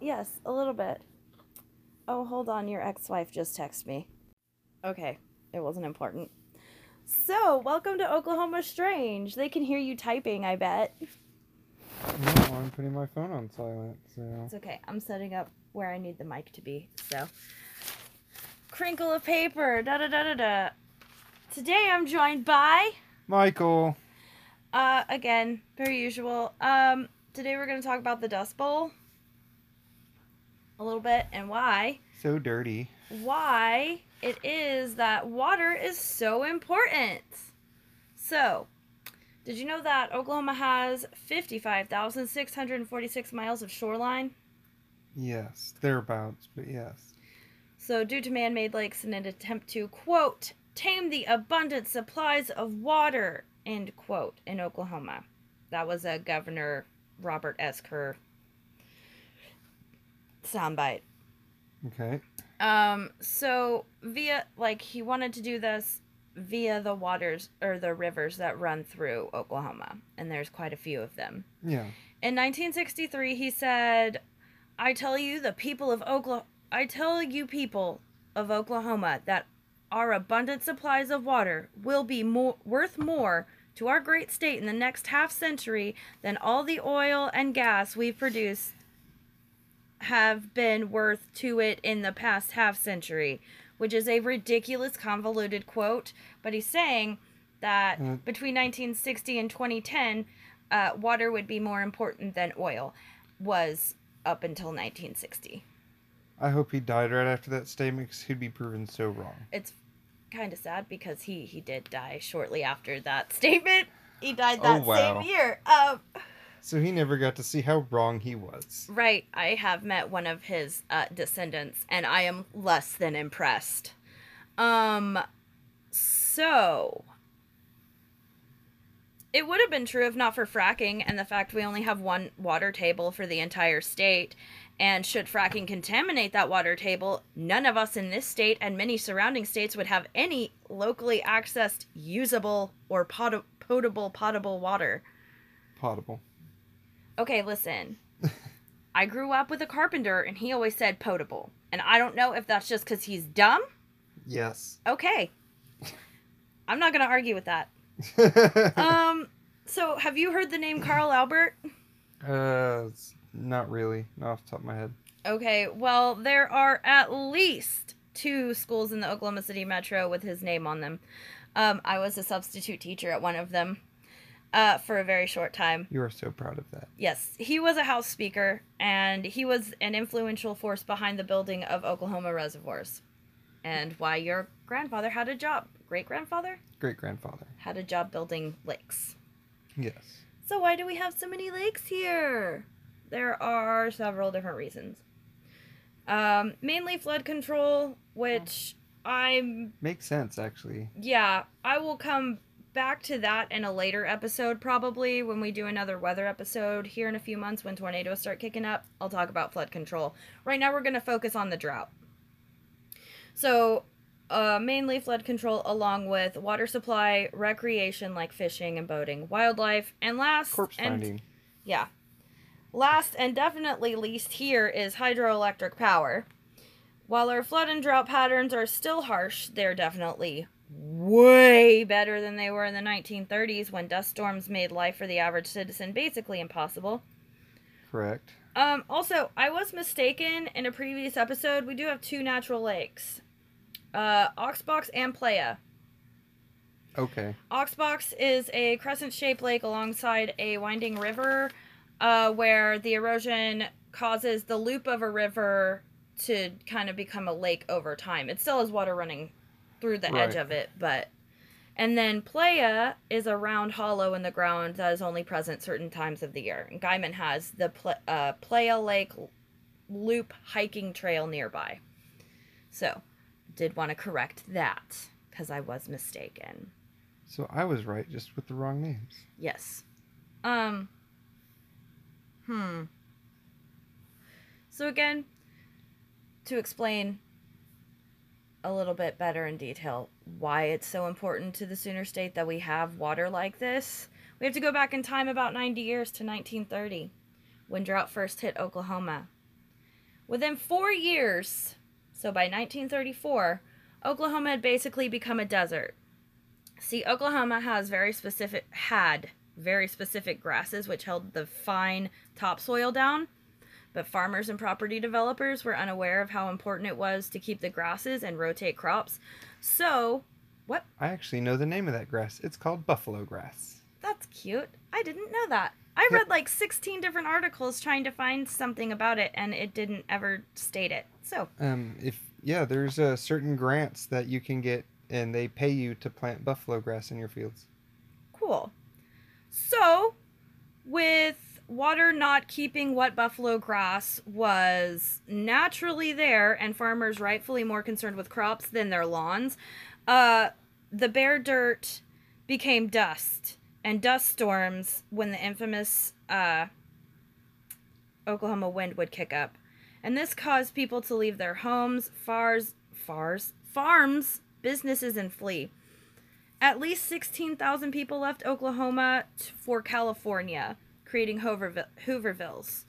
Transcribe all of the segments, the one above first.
Yes, a little bit. Oh, hold on. Your ex wife just texted me. Okay, it wasn't important. So, welcome to Oklahoma Strange. They can hear you typing, I bet. No, I'm putting my phone on silent, so. It's okay. I'm setting up where I need the mic to be. So, crinkle of paper. Da da da da da. Today I'm joined by, Michael! uh, again, very usual. Um, today we're going to talk about the Dust Bowl a little bit and why. So dirty. why it is that water is so important. So, did you know that Oklahoma has 55,646 miles of shoreline? Yes, thereabouts, but yes. So, due to man made lakes in an attempt to, quote, tame the abundant supplies of water, end quote, in Oklahoma. That was a Governor Robert S. Kerr soundbite. Okay. Um, so via like he wanted to do this via the waters or the rivers that run through Oklahoma, and there's quite a few of them. Yeah. In 1963, he said, "I tell you, the people of Oklahoma, I tell you, people of Oklahoma, that our abundant supplies of water will be more worth more." To our great state in the next half century than all the oil and gas we've produced have been worth to it in the past half century, which is a ridiculous, convoluted quote. But he's saying that Mm. between 1960 and 2010, uh, water would be more important than oil, was up until 1960. I hope he died right after that statement because he'd be proven so wrong. It's kind of sad because he he did die shortly after that statement. He died that Oh, wow. same year. Um, So he never got to see how wrong he was. Right. I have met one of his uh, descendants, and I am less than impressed. Um, so it would have been true if not for fracking and the fact we only have one water table for the entire state. And should fracking contaminate that water table, none of us in this state and many surrounding states would have any locally accessed, usable, or pot- potable, potable water. Potable. Okay, listen. I grew up with a carpenter and he always said potable. And I don't know if that's just because he's dumb. Yes. Okay. I'm not going to argue with that. Um, so have you heard the name Carl Albert? uh, not really. Not off the top of my head. Okay, well, there are at least two schools in the Oklahoma City metro with his name on them. Um, I was a substitute teacher at one of them uh, for a very short time. You are so proud of that. Yes, he was a House Speaker, and he was an influential force behind the building of Oklahoma reservoirs, and why your grandfather had a job, great grandfather Great grandfather. had a job building lakes. Yes. So why do we have so many lakes here? There are several different reasons. Um, mainly flood control, which I'm Makes sense, actually. yeah, I will come back to that in a later episode, probably when we do another weather episode here in a few months when tornadoes start kicking up. I'll talk about flood control. Right now, we're going to focus on the drought. So, uh, mainly flood control, along with water supply, recreation like fishing and boating, wildlife, and last Corpse and finding. yeah. Last and definitely least here is hydroelectric power. While our flood and drought patterns are still harsh, they're definitely way better than they were in the 1930s when dust storms made life for the average citizen basically impossible. Correct. Um, also, I was mistaken in a previous episode. We do have two natural lakes uh, Oxbow and Playa. Okay. Oxbow is a crescent shaped lake alongside a winding river uh, where the erosion causes the loop of a river to kind of become a lake over time. It still has water running through the edge of it, but. And then Playa is a round hollow in the ground that is only present certain times of the year. And Guymon has the Pla- uh, Playa Lake Loop hiking trail nearby. So, did want to correct that because I was mistaken. So I was right, just with the wrong names. Yes. Um. Hmm. So again, to explain a little bit better in detail why it's so important to the Sooner State that we have water like this, we have to go back in time about 90 years to 1930 when drought first hit Oklahoma. Within four years, so by 1934, Oklahoma had basically become a desert. See, Oklahoma has very specific had very specific grasses which held the fine topsoil down, but farmers and property developers were unaware of how important it was to keep the grasses and rotate crops. So, what? I actually know the name of that grass. It's called buffalo grass. That's cute. I didn't know that. I read like 16 different articles trying to find something about it and it didn't ever state it. So, Um, if yeah, there's uh, certain grants that you can get, and they pay you to plant buffalo grass in your fields. cool. Water not keeping what buffalo grass was naturally there and farmers rightfully more concerned with crops than their lawns, uh, the bare dirt became dust and dust storms when the infamous uh, Oklahoma wind would kick up. And this caused people to leave their homes, fars, fars, farms, businesses, and flee. At least 16,000 people left Oklahoma for California, creating Hooverville, Hoovervilles.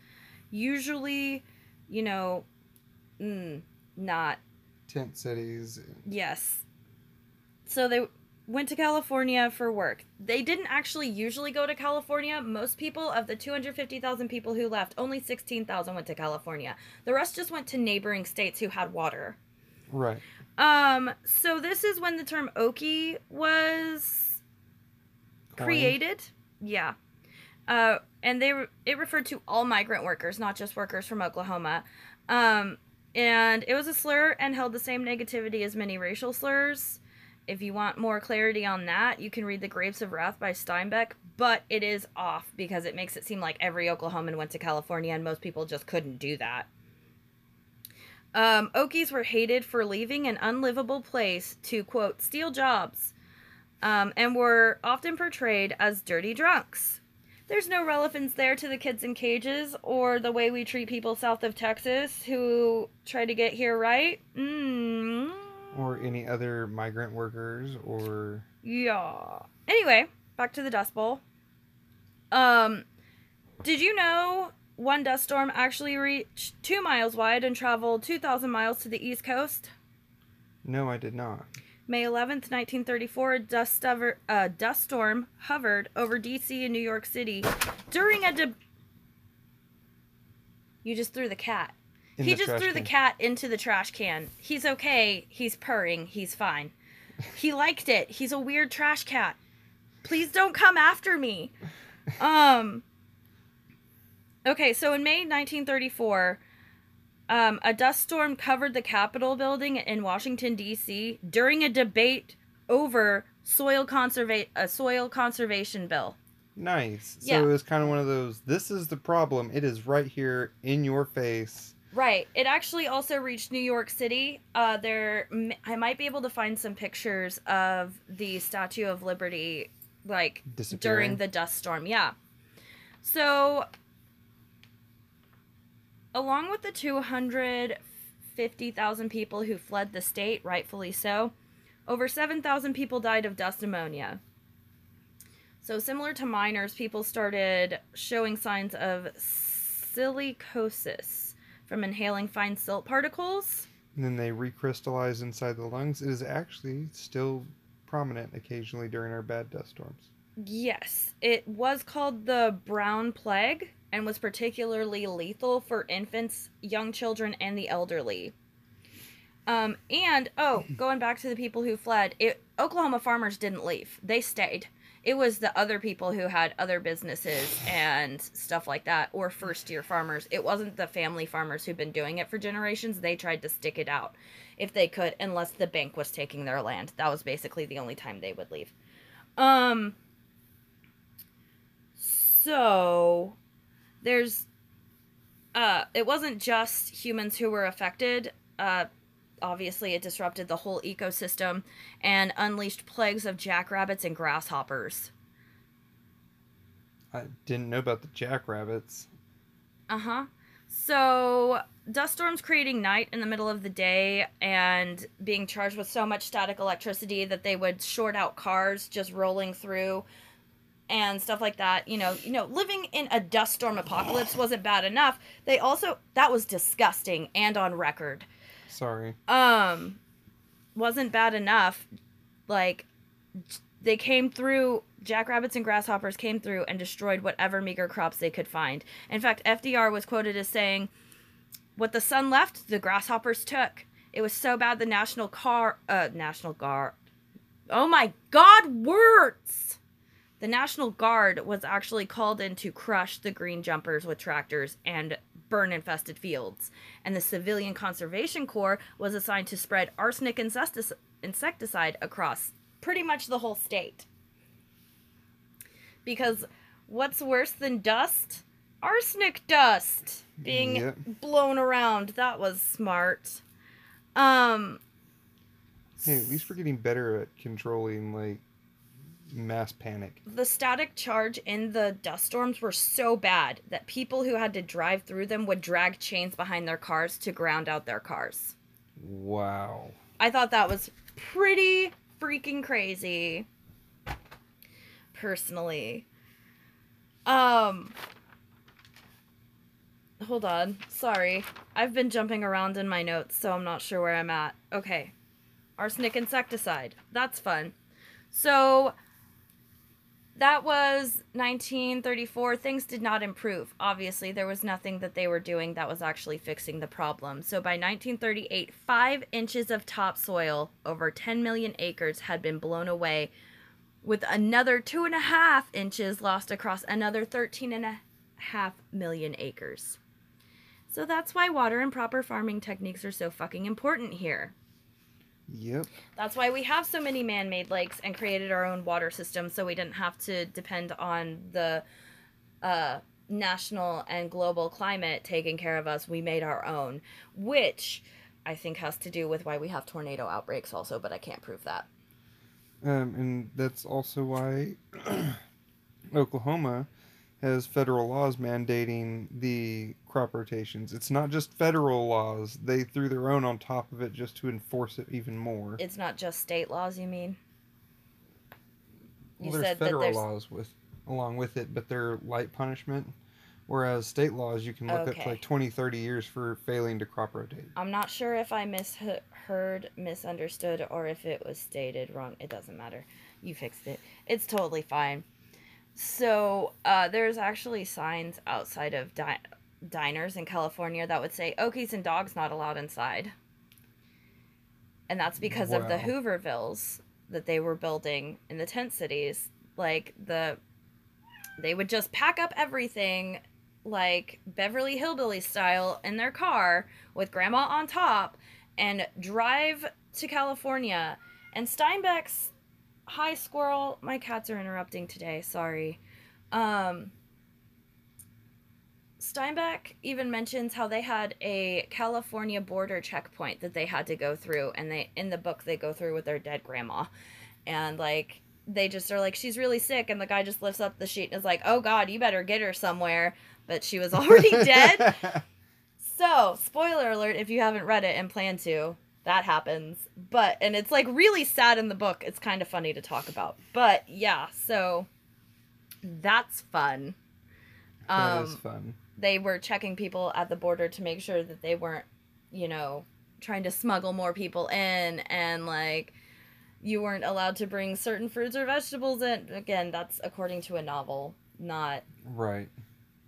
Usually, you know, mm, not Tent cities. Yes. So they went to California for work. They didn't actually usually go to California. Most people of the 250,000 people who left, only 16,000 went to California. The rest just went to neighboring states who had water. Right. Um so this is when the term Okie was created. Yeah. Uh, and they re- it referred to all migrant workers, not just workers from Oklahoma. Um, and it was a slur and held the same negativity as many racial slurs. If you want more clarity on that, you can read The Grapes of Wrath by Steinbeck, but it is off because it makes it seem like every Oklahoman went to California and most people just couldn't do that. Um, Okies were hated for leaving an unlivable place to, quote, steal jobs, um, and were often portrayed as dirty drunks. There's no relevance there to the kids in cages or the way we treat people south of Texas who try to get here right. Mm. Or any other migrant workers, or Yeah. Anyway, back to the Dust Bowl. Um, did you know one dust storm actually reached two miles wide and traveled 2,000 miles to the east coast? no, I did not. May 11th, 1934, a dust, stover, uh, dust storm hovered over D.C. and New York City during a. De- you just threw the cat. In he the just threw the cat into the trash can. He's okay. He's purring. He's fine. He liked it. He's a weird trash cat. Please don't come after me. Um. Okay, so in May 1934, um, a dust storm covered the Capitol building in Washington D.C. during a debate over soil conserva- a soil conservation bill. Nice. So Yeah. it was kind of one of those. This is the problem. It is right here in your face. Right. It actually also reached New York City. Uh, there, I might be able to find some pictures of the Statue of Liberty, like during the dust storm. Yeah. So, along with the 250,000 people who fled the state, rightfully so, over 7,000 people died of dust pneumonia. So, similar to miners, people started showing signs of silicosis from inhaling fine silt particles. And then they recrystallize inside the lungs. It is actually still prominent occasionally during our bad dust storms. Yes, it was called the brown plague and was particularly lethal for infants, young children, and the elderly. Um, and oh, going back to the people who fled, it, Oklahoma farmers didn't leave; they stayed. It was the other people who had other businesses and stuff like that, or first-year farmers. It wasn't the family farmers who'd been doing it for generations. They tried to stick it out if they could, unless the bank was taking their land. That was basically the only time they would leave. Um. So, there's uh it wasn't just humans who were affected. Uh obviously it disrupted the whole ecosystem and unleashed plagues of jackrabbits and grasshoppers. I didn't know about the jackrabbits. Uh-huh. So, dust storms creating night in the middle of the day and being charged with so much static electricity that they would short out cars just rolling through and stuff like that. You know, you know, living in a dust storm apocalypse wasn't bad enough. They also that was disgusting and on record. Sorry. Um wasn't bad enough. Like they came through jackrabbits and grasshoppers came through and destroyed whatever meager crops they could find. In fact, FDR was quoted as saying, "What the sun left, the grasshoppers took." It was so bad the National Car uh National Guard Oh my god, words! The National Guard was actually called in to crush the green jumpers with tractors and burn infested fields. And the Civilian Conservation Corps was assigned to spread arsenic insecticide across pretty much the whole state. Because what's worse than dust? Arsenic dust being yep. blown around. That was smart. Um Hey, at least we're getting better at controlling like mass panic. The static charge in the dust storms were so bad that people who had to drive through them would drag chains behind their cars to ground out their cars. Wow. I thought that was pretty freaking crazy. Personally. Um Hold on. Sorry. I've been jumping around in my notes, so I'm not sure where I'm at. Okay arsenic insecticide. That's fun. So that was 1934. Things did not improve. Obviously, there was nothing that they were doing that was actually fixing the problem. So by 1938, five inches of topsoil over 10 million acres had been blown away, with another two and a half inches lost across another 13 and a half million acres. So that's why water and proper farming techniques are so fucking important here. Yep. That's why we have so many man made lakes and created our own water system so we didn't have to depend on the uh, national and global climate taking care of us. We made our own, which I think has to do with why we have tornado outbreaks also, but I can't prove that. Um, and that's also why Oklahoma has federal laws mandating the crop rotations. It's not just federal laws; they threw their own on top of it just to enforce it even more. It's not just state laws, you mean? You well, there's federal there's... laws with along with it, but they're light punishment. Whereas state laws, you can look okay. up to like 20, 30 years for failing to crop rotate. I'm not sure if I misheard, misunderstood, or if it was stated wrong. It doesn't matter. You fixed it. It's totally fine. So uh, there's actually signs outside of di- diners in California that would say Okies and dogs not allowed inside. And that's because wow. of the Hoovervilles that they were building in the tent cities. Like the they would just pack up everything like Beverly Hillbilly style in their car with grandma on top and drive to California. And Steinbeck's Hi, squirrel. My cats are interrupting today. Sorry. Um, Steinbeck even mentions how they had a California border checkpoint that they had to go through, and they in the book they go through with their dead grandma, and like they just are like she's really sick, and the guy just lifts up the sheet and is like, "Oh God, you better get her somewhere," but she was already dead. So, spoiler alert if you haven't read it and plan to, that happens. But and it's like really sad in the book. It's kind of funny to talk about. But yeah, so that's fun. Um, that is um, fun. They were checking people at the border to make sure that they weren't, you know, trying to smuggle more people in and like you weren't allowed to bring certain fruits or vegetables in. Again, that's according to a novel, not right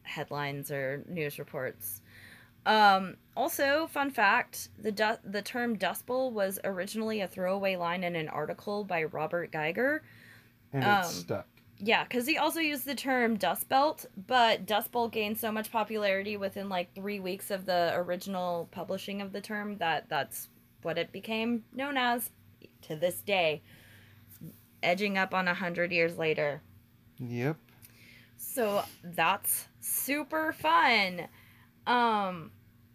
headlines or news reports. Um, also, fun fact: the du- the term Dust Bowl was originally a throwaway line in an article by Robert Geiger. And um, it's stuck. Yeah, because he also used the term Dust Belt, but Dust Bowl gained so much popularity within like three weeks of the original publishing of the term that that's what it became known as to this day, edging up on a hundred years later. Yep. So that's super fun. Um,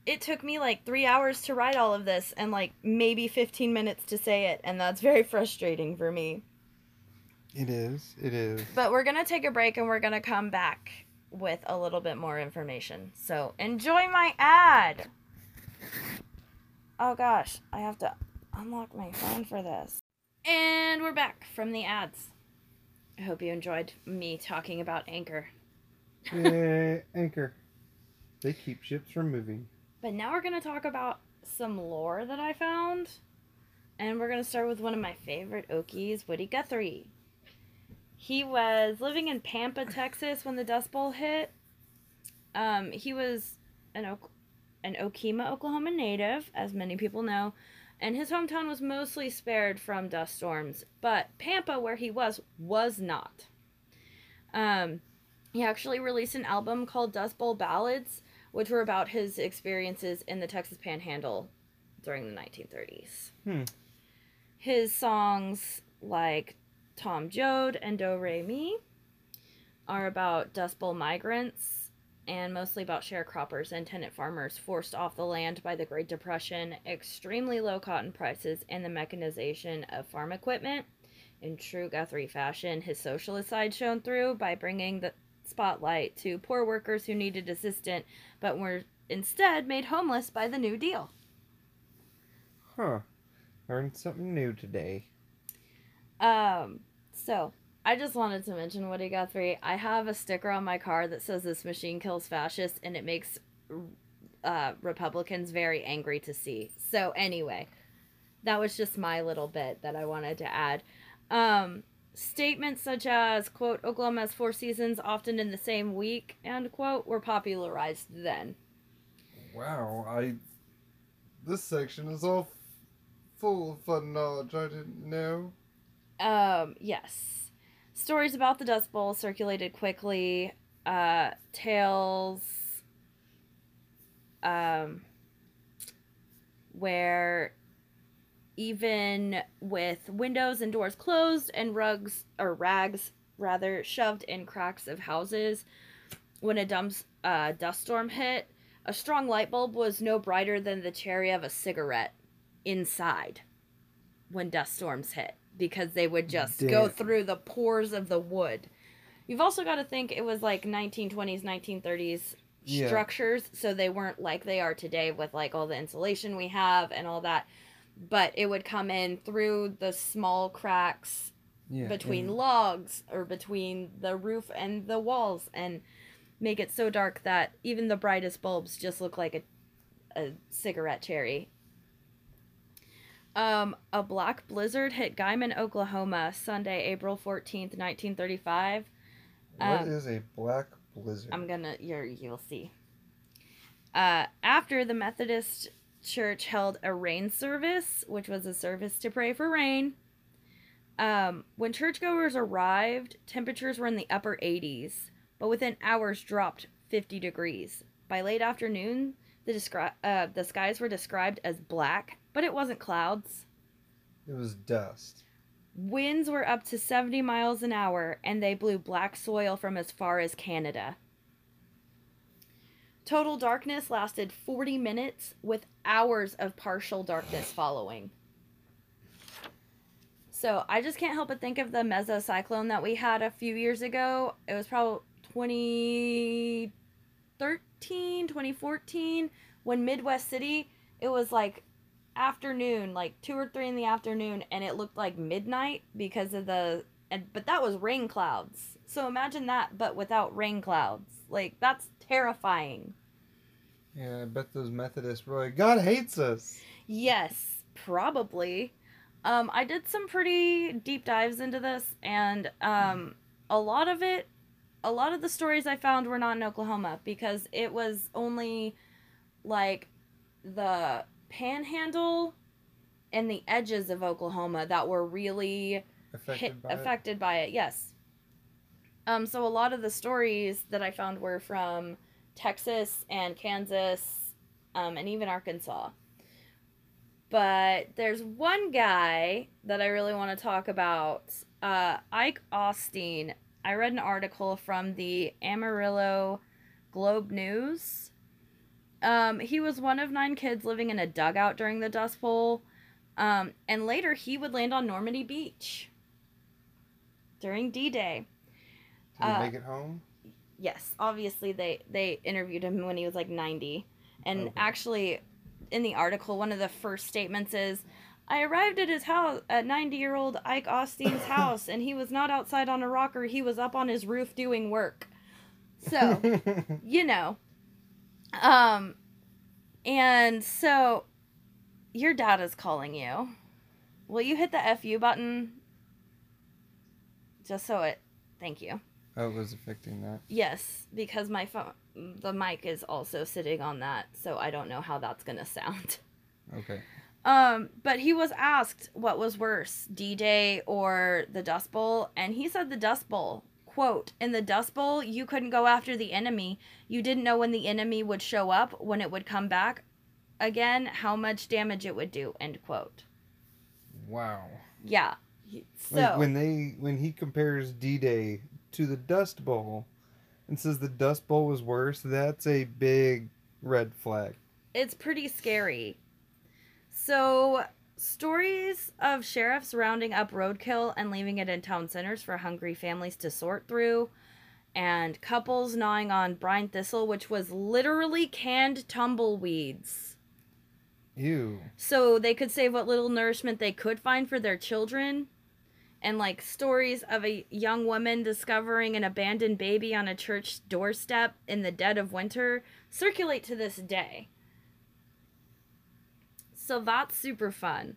it took me like three hours to write all of this and like maybe 15 minutes to say it and that's very frustrating for me it is it is but we're gonna take a break and we're gonna come back with a little bit more information so enjoy my ad oh gosh i have to unlock my phone for this and we're back from the ads I hope you enjoyed me talking about Anchor. Yay, anchor. They keep ships from moving. But now we're going to talk about some lore that I found. And we're going to start with one of my favorite Okies, Woody Guthrie. He was living in Pampa, Texas when the Dust Bowl hit. Um, he was an, o- an Okemah, Oklahoma native, as many people know. And his hometown was mostly spared from dust storms. But Pampa, where he was, was not. Um, he actually released an album called Dust Bowl Ballads, which were about his experiences in the Texas Panhandle during the 1930s. Hmm. His songs like Tom Joad and Do Re Mi are about Dust Bowl migrants and mostly about sharecroppers and tenant farmers forced off the land by the Great Depression, extremely low cotton prices, and the mechanization of farm equipment. In true Guthrie fashion, his socialist side shone through by bringing the spotlight to poor workers who needed assistance but were instead made homeless by the New Deal. Huh. Learned something new today. Um, so I just wanted to mention Woody Guthrie. I have a sticker on my car that says this machine kills fascists and it makes uh, Republicans very angry to see. So anyway, that was just my little bit that I wanted to add. Um, statements such as quote Oklahoma has four seasons often in the same week end quote were popularized then. Wow, I. This section is all full of fun knowledge I didn't know. Um, yes. Stories about the Dust Bowl circulated quickly. Uh, tales um, where even with windows and doors closed and rugs or rags rather shoved in cracks of houses when a uh, dust storm hit a strong light bulb was no brighter than the cherry of a cigarette inside when dust storms hit because they would just go through the pores of the wood you've also got to think it was like 1920s 1930s Yeah. structures so they weren't like they are today with like all the insulation we have and all that but it would come in through the small cracks Yeah. between and- logs or between the roof and the walls and make it so dark that even the brightest bulbs just look like a, a cigarette cherry. Um, a black blizzard hit Guymon, Oklahoma, Sunday, April 14th, 1935. What um, is a black blizzard? I'm gonna you're you'll see. Uh, after the Methodist Church held a rain service, which was a service to pray for rain. Um, when churchgoers arrived, temperatures were in the upper 80s, but within hours dropped 50 degrees. By late afternoon, the descri- uh, the skies were described as black, but it wasn't clouds. It was dust. Winds were up to 70 miles an hour, and they blew black soil from as far as Canada. Total darkness lasted 40 minutes, with hours of partial darkness following. So I just can't help but think of the mesocyclone that we had a few years ago. It was probably 2013, 2014, when Midwest City, it was like afternoon, like two or three in the afternoon, and it looked like midnight because of the and but that was rain clouds. So imagine that, but without rain clouds. Like that's terrifying. Yeah, I bet those Methodists were like, God hates us. Yes, probably. Um, I did some pretty deep dives into this, and um, a lot of it, a lot of the stories I found were not in Oklahoma because it was only like the panhandle and the edges of Oklahoma that were really Affected hit, by it. affected by it. Yes. Um, so a lot of the stories that I found were from Texas and Kansas, um, and even Arkansas. But there's one guy that I really want to talk about. Uh, Ike Osteen. I read an article from the Amarillo Globe News. Um, he was one of nine kids living in a dugout during the Dust Bowl. Um, and later he would land on Normandy Beach during D Day. Did he uh, make it home? Yes, obviously they they interviewed him when he was like 90. And Okay. actually in the article one of the first statements is I arrived at his house at 90 year old Ike Osteen's house, and he was not outside on a rocker. He was up on his roof doing work. So, you know. Um, and so your dad is calling you. Will you hit the FU button? Just so it. Thank you. oh, it was affecting that. Yes, because my phone, the mic is also sitting on that, so I don't know how that's gonna sound. Okay. Um, but he was asked what was worse, D Day or the Dust Bowl, and he said the Dust Bowl. Quote, in the Dust Bowl, you couldn't go after the enemy. You didn't know when the enemy would show up, when it would come back again, how much damage it would do. End quote. Wow. Yeah. So Like when they when he compares D Day to the Dust Bowl and says the Dust Bowl was worse, that's a big red flag. it's pretty scary. So, stories of sheriffs rounding up roadkill and leaving it in town centers for hungry families to sort through, and couples gnawing on brine thistle, which was literally canned tumbleweeds. Ew. So they could save what little nourishment they could find for their children. And like stories of a young woman discovering an abandoned baby on a church doorstep in the dead of winter circulate to this day. So that's super fun.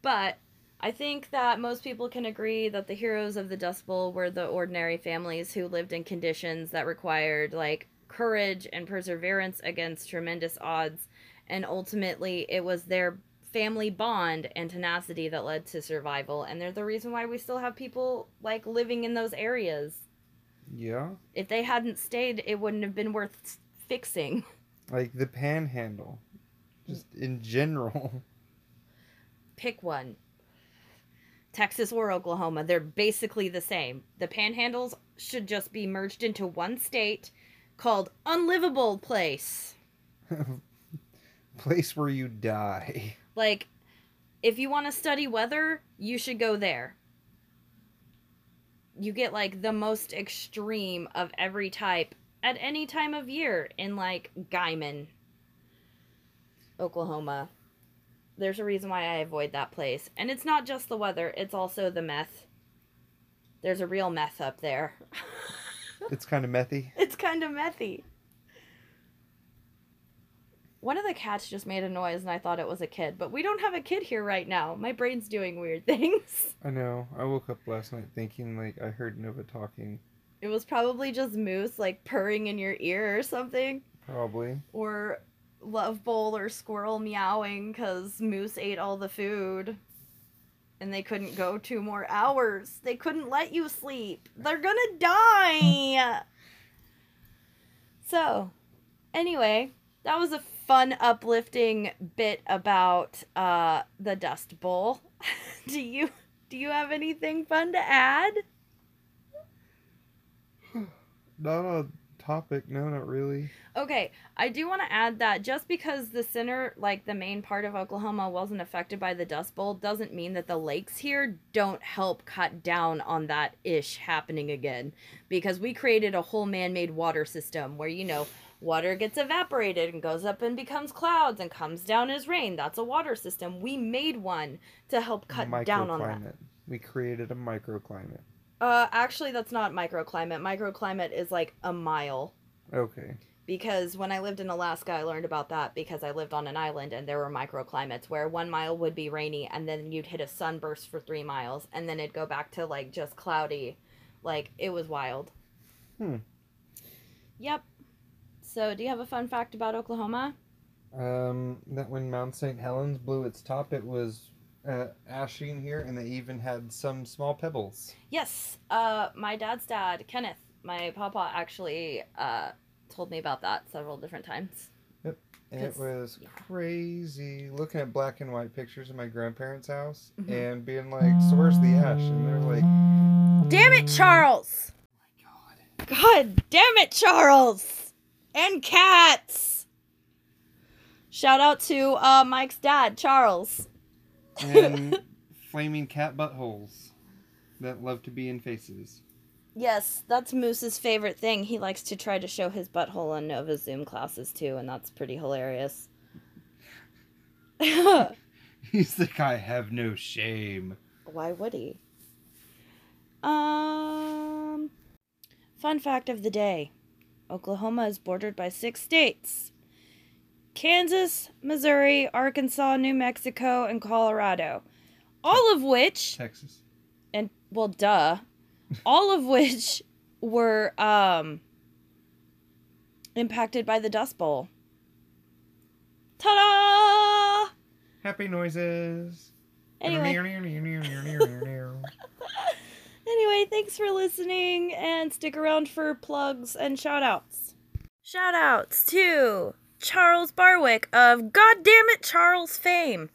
But I think that most people can agree that the heroes of the Dust Bowl were the ordinary families who lived in conditions that required like courage and perseverance against tremendous odds and ultimately it was their family bond and tenacity that led to survival and they're the reason why we still have people like living in those areas Yeah. if they hadn't stayed it wouldn't have been worth fixing Like the panhandle. Just in general. pick one texas or oklahoma they're basically the same the panhandles should just be merged into one state called unlivable place Place where you die. Like, if you want to study weather, you should go there. You get like the most extreme of every type at any time of year in like Guymon, Oklahoma. There's a reason why I avoid that place. And it's not just the weather, it's also the meth. There's a real meth up there. It's kind of methy. it's kind of methy. One of the cats just made a noise and I thought it was a kid, but we don't have a kid here right now. My brain's doing weird things. I know. I woke up last night thinking like I heard Nova talking. It was probably just Moose like purring in your ear or something, Probably. or Love Bowl or Squirrel meowing because Moose ate all the food. And they couldn't go two more hours. They couldn't let you sleep. They're gonna die. So, anyway, that was a fun, uplifting bit about uh, the Dust Bowl. do you do you have anything fun to add? Not topic. No, not really. Okay, I do want to add that just because the center, like the main part of Oklahoma, wasn't affected by the Dust Bowl doesn't mean that the lakes here don't help cut down on that ish happening again. Because we created a whole man made water system where, you know, water gets evaporated and goes up and becomes clouds and comes down as rain. That's a water system. We made one to help cut down on that. We created a microclimate. Uh, actually, that's not microclimate. Microclimate is like a mile. Okay. because when I lived in Alaska, I learned about that because I lived on an island and there were microclimates where one mile would be rainy and then you'd hit a sunburst for three miles and then it'd go back to like just cloudy. Like it was wild. Hmm. Yep. So, do you have a fun fact about Oklahoma? Um, that when Mount St. Helens blew its top, it was uh, ashy in here, and they even had some small pebbles. Yes. Uh, my dad's dad, Kenneth, my papa, actually uh, told me about that several different times. And it was Yeah. crazy looking at black and white pictures of my grandparents' house Mhm. and being like, "So where's the ash?" And they're like, Damn it, Charles! God damn it, Charles! And cats! Shout out to uh, Mike's dad, Charles. And flaming cat buttholes that love to be in faces. Yes, that's Moose's favorite thing. He likes to try to show his butthole on Nova Zoom classes too, and that's pretty hilarious. He's like, I have no shame. Why would he? Um, fun fact of the day Oklahoma is bordered by six states Kansas, Missouri, Arkansas, New Mexico, and Colorado. All of which, Texas. and well, duh, all of which were um impacted by the Dust Bowl. Ta da! Happy noises. Anyway. Anyway, thanks for listening and stick around for plugs and shout outs. Shout outs to Charles Barwick of Goddamn It Charles fame.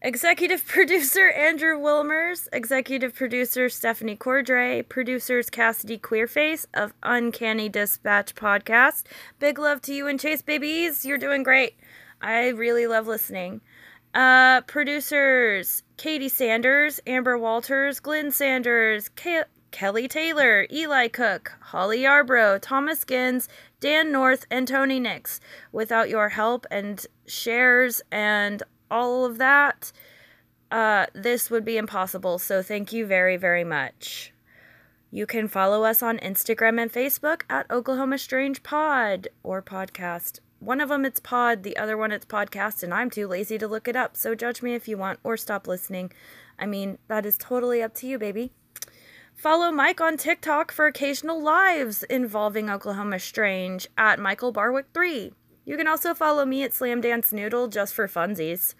Executive producer Andrew Wilmers, executive producer Stephanie Cordray, producers Cassidy Queerface of Uncanny Dispatch podcast. Big love to you and Chase babies. You're doing great. I really love listening. Uh, producers Katie Sanders, Amber Walters, Glenn Sanders, Ke- Kelly Taylor, Eli Cook, Holly Yarbrough, Thomas Gins, Dan North, and Tony Nix. Without your help and shares and all of that, uh, this would be impossible. So thank you very, very much. You can follow us on Instagram and Facebook at Oklahoma Strange Pod or podcast. One of them it's pod, the other one it's podcast, and I'm too lazy to look it up. So judge me if you want or stop listening. I mean, that is totally up to you, baby. Follow Mike on TikTok for occasional lives involving Oklahoma Strange at Michael Barwick 3. You can also follow me at Slam Dance Noodle just for funsies.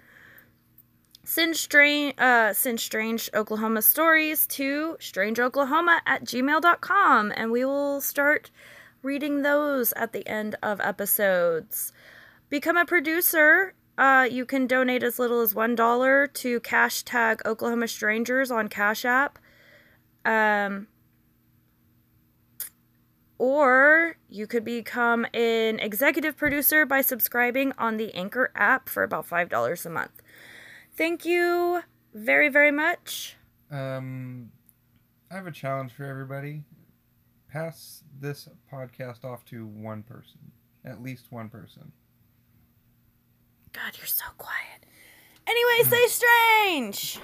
Send strange, uh, send strange Oklahoma stories to strangeoklahoma at gmail.com and we will start reading those at the end of episodes. Become a producer. Uh, you can donate as little as $1 to cash tag Oklahoma Strangers on Cash App. Um, or you could become an executive producer by subscribing on the Anchor app for about $5 a month. Thank you very, very much. Um, I have a challenge for everybody. Pass this podcast off to one person, at least one person. God, you're so quiet. Anyway, stay strange.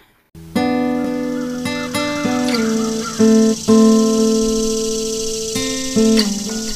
Música